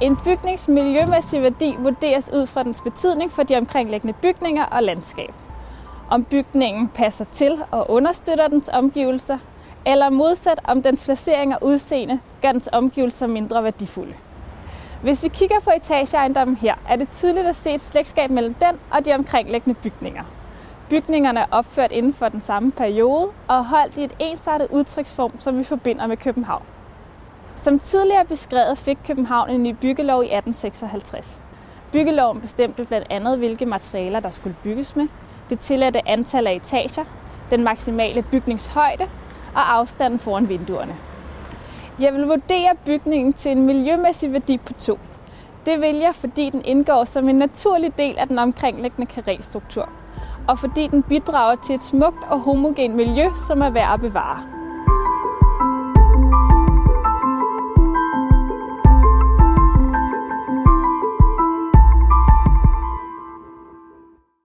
En bygnings miljømæssige værdi vurderes ud fra dens betydning for de omkringliggende bygninger og landskab. Om bygningen passer til og understøtter dens omgivelser, eller modsat om dens placering og udseende gør dens omgivelser mindre værdifulde. Hvis vi kigger på etageejendommen her, er det tydeligt at se et slægtskab mellem den og de omkringliggende bygninger. Bygningerne er opført inden for den samme periode og holdt i et ensartet udtryksform, som vi forbinder med København. Som tidligere beskrevet fik København en ny byggelov i 1856. Byggeloven bestemte blandt andet, hvilke materialer der skulle bygges med, det tilladte antal af etager, den maksimale bygningshøjde og afstanden foran vinduerne. Jeg vil vurdere bygningen til en miljømæssig værdi på 2. Det vil jeg, fordi den indgår som en naturlig del af den omkringliggende karréstruktur, og fordi den bidrager til et smukt og homogent miljø, som er værd at bevare.